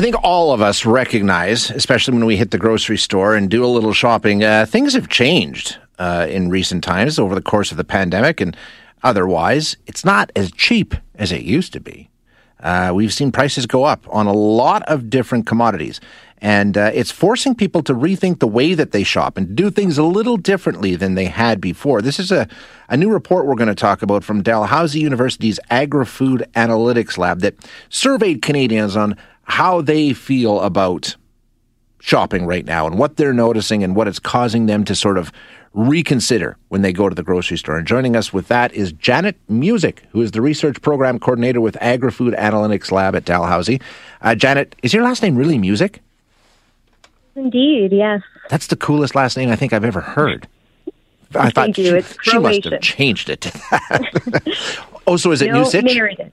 I think all of us recognize, especially when we hit the grocery store and do a little shopping, uh, things have changed uh, in recent times over the course of the pandemic and otherwise. It's not as cheap as it used to be. Uh, we've seen prices go up on a lot of different commodities. And uh, it's forcing people to rethink the way that they shop and do things a little differently than they had before. This is a, a new report we're going to talk about from Dalhousie University's Agri Food Analytics Lab that surveyed Canadians on how they feel about shopping right now and what they're noticing and what it's causing them to sort of reconsider when they go to the grocery store. And joining us with that is Janet Music, who is the research program coordinator with Agri Food Analytics Lab at Dalhousie. Uh, Janet, is your last name really Music? Indeed, yes. That's the coolest last name I think I've ever heard. I Thank you. She, it's she must have changed it to that. oh, so is it no, Music? married it.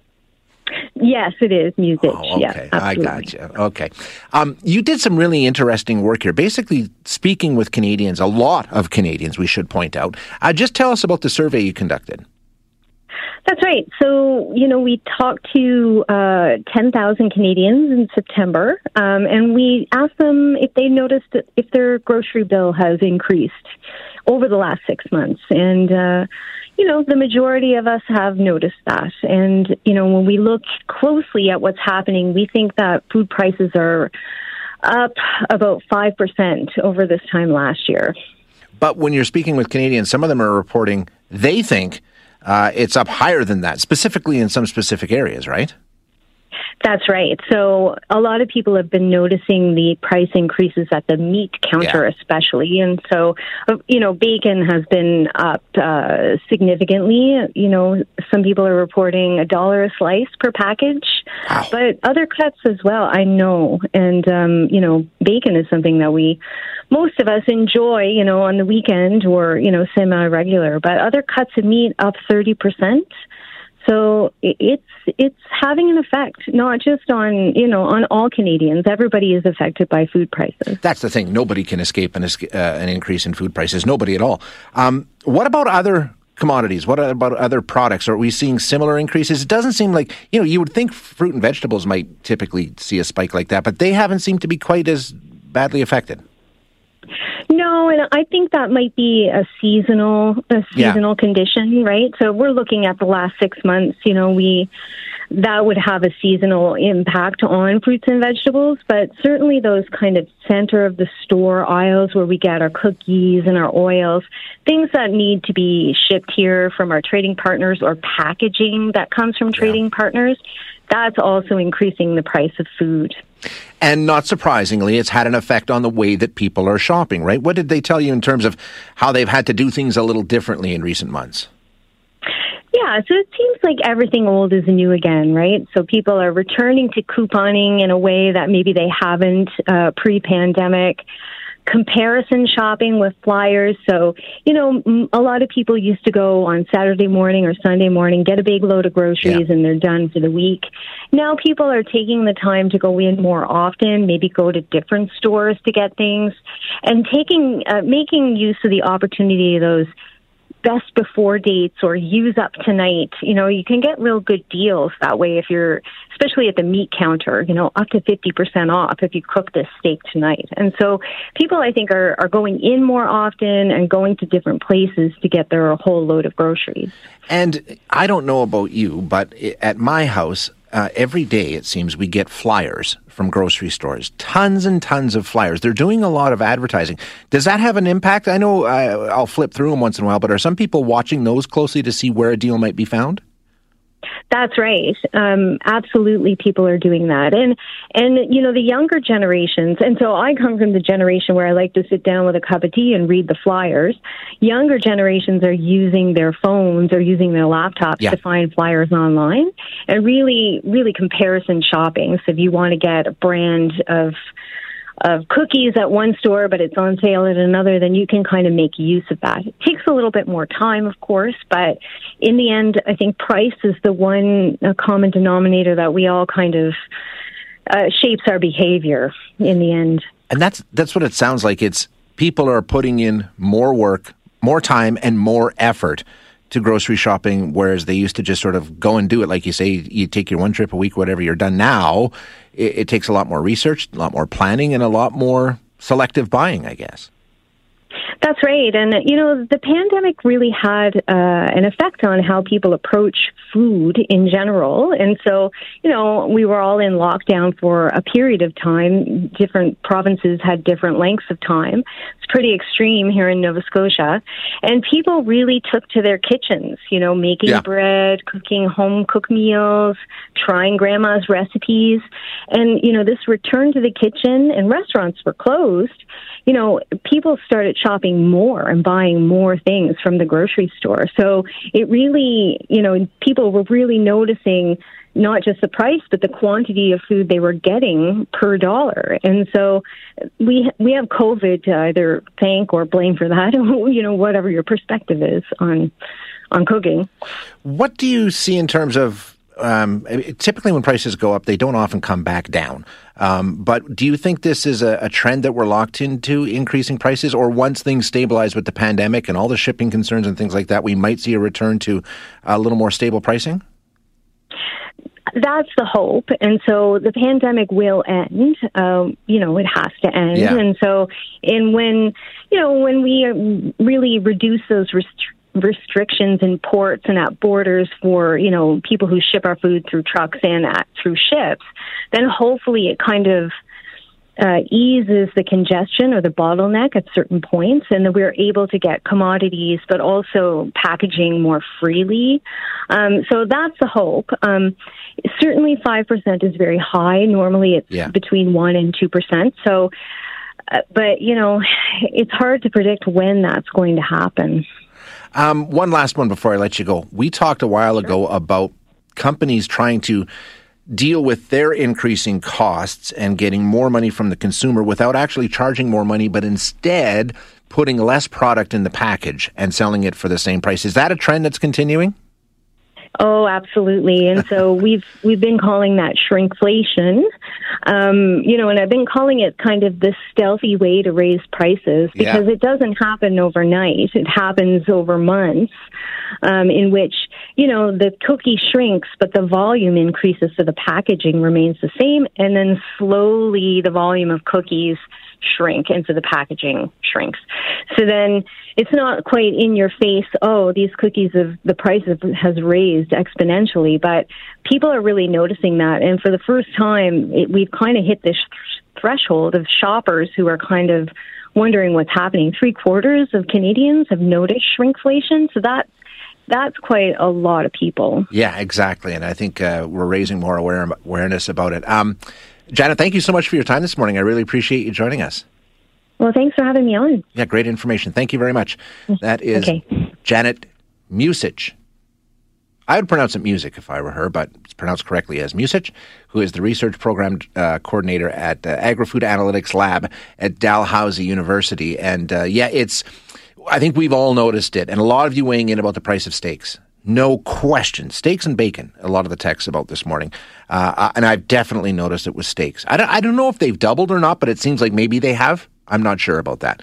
Yes, it is music. Oh, okay, I got you. Okay, um, you did some really interesting work here. Basically, speaking with Canadians, a lot of Canadians, we should point out. Uh, just tell us about the survey you conducted. That's right. So, you know, we talked to uh, 10,000 Canadians in September, um, and we asked them if they noticed if their grocery bill has increased over the last six months. And, uh, you know, the majority of us have noticed that. And, you know, when we look closely at what's happening, we think that food prices are up about 5% over this time last year. But when you're speaking with Canadians, some of them are reporting they think uh, it's up higher than that, specifically in some specific areas, right? That's right. So a lot of people have been noticing the price increases at the meat counter, yeah. especially. And so, uh, you know, bacon has been up uh, significantly. You know, some people are reporting a dollar a slice per package, wow. but other cuts as well. I know, and um, you know, bacon is something that we most of us enjoy. You know, on the weekend or you know, semi regular. But other cuts of meat up thirty percent. So it's it's having an effect, not just on you know on all Canadians. Everybody is affected by food prices. That's the thing. Nobody can escape an, uh, an increase in food prices. Nobody at all. Um, what about other commodities? What about other products? Are we seeing similar increases? It doesn't seem like you know you would think fruit and vegetables might typically see a spike like that, but they haven't seemed to be quite as badly affected. No, and I think that might be a seasonal a seasonal yeah. condition, right? So we're looking at the last six months. You know, we that would have a seasonal impact on fruits and vegetables, but certainly those kind of center of the store aisles where we get our cookies and our oils, things that need to be shipped here from our trading partners or packaging that comes from trading yeah. partners, that's also increasing the price of food. And not surprisingly, it's had an effect on the way that people are shopping, right? What did they tell you in terms of how they've had to do things a little differently in recent months? Yeah, so it seems like everything old is new again, right? So people are returning to couponing in a way that maybe they haven't uh, pre pandemic comparison shopping with flyers. So, you know, a lot of people used to go on Saturday morning or Sunday morning, get a big load of groceries, yeah. and they're done for the week. Now people are taking the time to go in more often, maybe go to different stores to get things, and taking, uh, making use of the opportunity of those best before dates or use up tonight. You know, you can get real good deals that way if you're, especially at the meat counter, you know, up to 50% off if you cook this steak tonight. And so people, I think, are, are going in more often and going to different places to get their whole load of groceries. And I don't know about you, but at my house, uh, every day it seems we get flyers from grocery stores. Tons and tons of flyers. They're doing a lot of advertising. Does that have an impact? I know I, uh, i'll flip through them once in a while but are some people watching those closely to see where a deal might be found that's right. Um, absolutely, people are doing that, and and you know the younger generations. And so I come from the generation where I like to sit down with a cup of tea and read the flyers. Younger generations are using their phones or using their laptops yeah. to find flyers online, and really, really comparison shopping. So if you want to get a brand of of cookies at one store, but it's on sale at another, then you can kind of make use of that. It takes a little bit more time, of course, but in the end, I think price is the one uh, common denominator that we all kind of uh, shapes our behavior in the end. And that's that's what it sounds like. It's people are putting in more work, more time, and more effort to grocery shopping, whereas they used to just sort of go and do it. Like you say, you take your one trip a week, whatever you're done. Now, it, it takes a lot more research, a lot more planning, and a lot more selective buying, I guess. That's right. And, you know, the pandemic really had uh, an effect on how people approach food in general. And so, you know, we were all in lockdown for a period of time. Different provinces had different lengths of time. It's pretty extreme here in Nova Scotia. And people really took to their kitchens, you know, making yeah. bread, cooking home cooked meals, trying grandma's recipes. And, you know, this return to the kitchen and restaurants were closed you know, people started shopping more and buying more things from the grocery store. So it really, you know, people were really noticing not just the price, but the quantity of food they were getting per dollar. And so we we have COVID to either thank or blame for that. you know, whatever your perspective is on on cooking. What do you see in terms of um, typically when prices go up, they don't often come back down. Um, but do you think this is a, a, trend that we're locked into increasing prices, or once things stabilize with the pandemic and all the shipping concerns and things like that, we might see a return to a little more stable pricing? That's the hope, and so the pandemic will end. Um, you know, it has to end, yeah. and so, and when you know when we really reduce those restrictions restrictions in ports and at borders for you know people who ship our food through trucks and at, through ships, then hopefully it kind of uh, eases the congestion or the bottleneck at certain points, and that we're able to get commodities, but also packaging more freely. Um, so that's the hope. Um, certainly, five percent is very high. Normally, it's yeah. between one and two percent. So, uh, but you know, it's hard to predict when that's going to happen. Um, one last one before I let you go. We talked a while ago about companies trying to deal with their increasing costs and getting more money from the consumer without actually charging more money, but instead putting less product in the package and selling it for the same price. Is that a trend that's continuing? Oh, absolutely. And so we've we've been calling that shrinkflation. Um, you know, and I've been calling it kind of this stealthy way to raise prices because yeah. it doesn't happen overnight. It happens over months, um, in which you know the cookie shrinks, but the volume increases, so the packaging remains the same, and then slowly the volume of cookies shrink and so the packaging shrinks. So then it's not quite in your face, oh, these cookies of the price of, has raised exponentially, but people are really noticing that. And for the first time, it, we've kind of hit this threshold of shoppers who are kind of wondering what's happening. Three quarters of Canadians have noticed shrinkflation. So that's that's quite a lot of people. Yeah, exactly. And I think uh, we're raising more aware- awareness about it. Um, Janet, thank you so much for your time this morning. I really appreciate you joining us. Well, thanks for having me on. Yeah, great information. Thank you very much. That is okay. Janet Musich. I would pronounce it music if I were her, but it's pronounced correctly as Musich, who is the research program uh, coordinator at uh, AgriFood Analytics Lab at Dalhousie University. And uh, yeah, it's, I think we've all noticed it, and a lot of you weighing in about the price of steaks. No question. Steaks and bacon, a lot of the texts about this morning. Uh, and I've definitely noticed it with steaks. I don't, I don't know if they've doubled or not, but it seems like maybe they have. I'm not sure about that.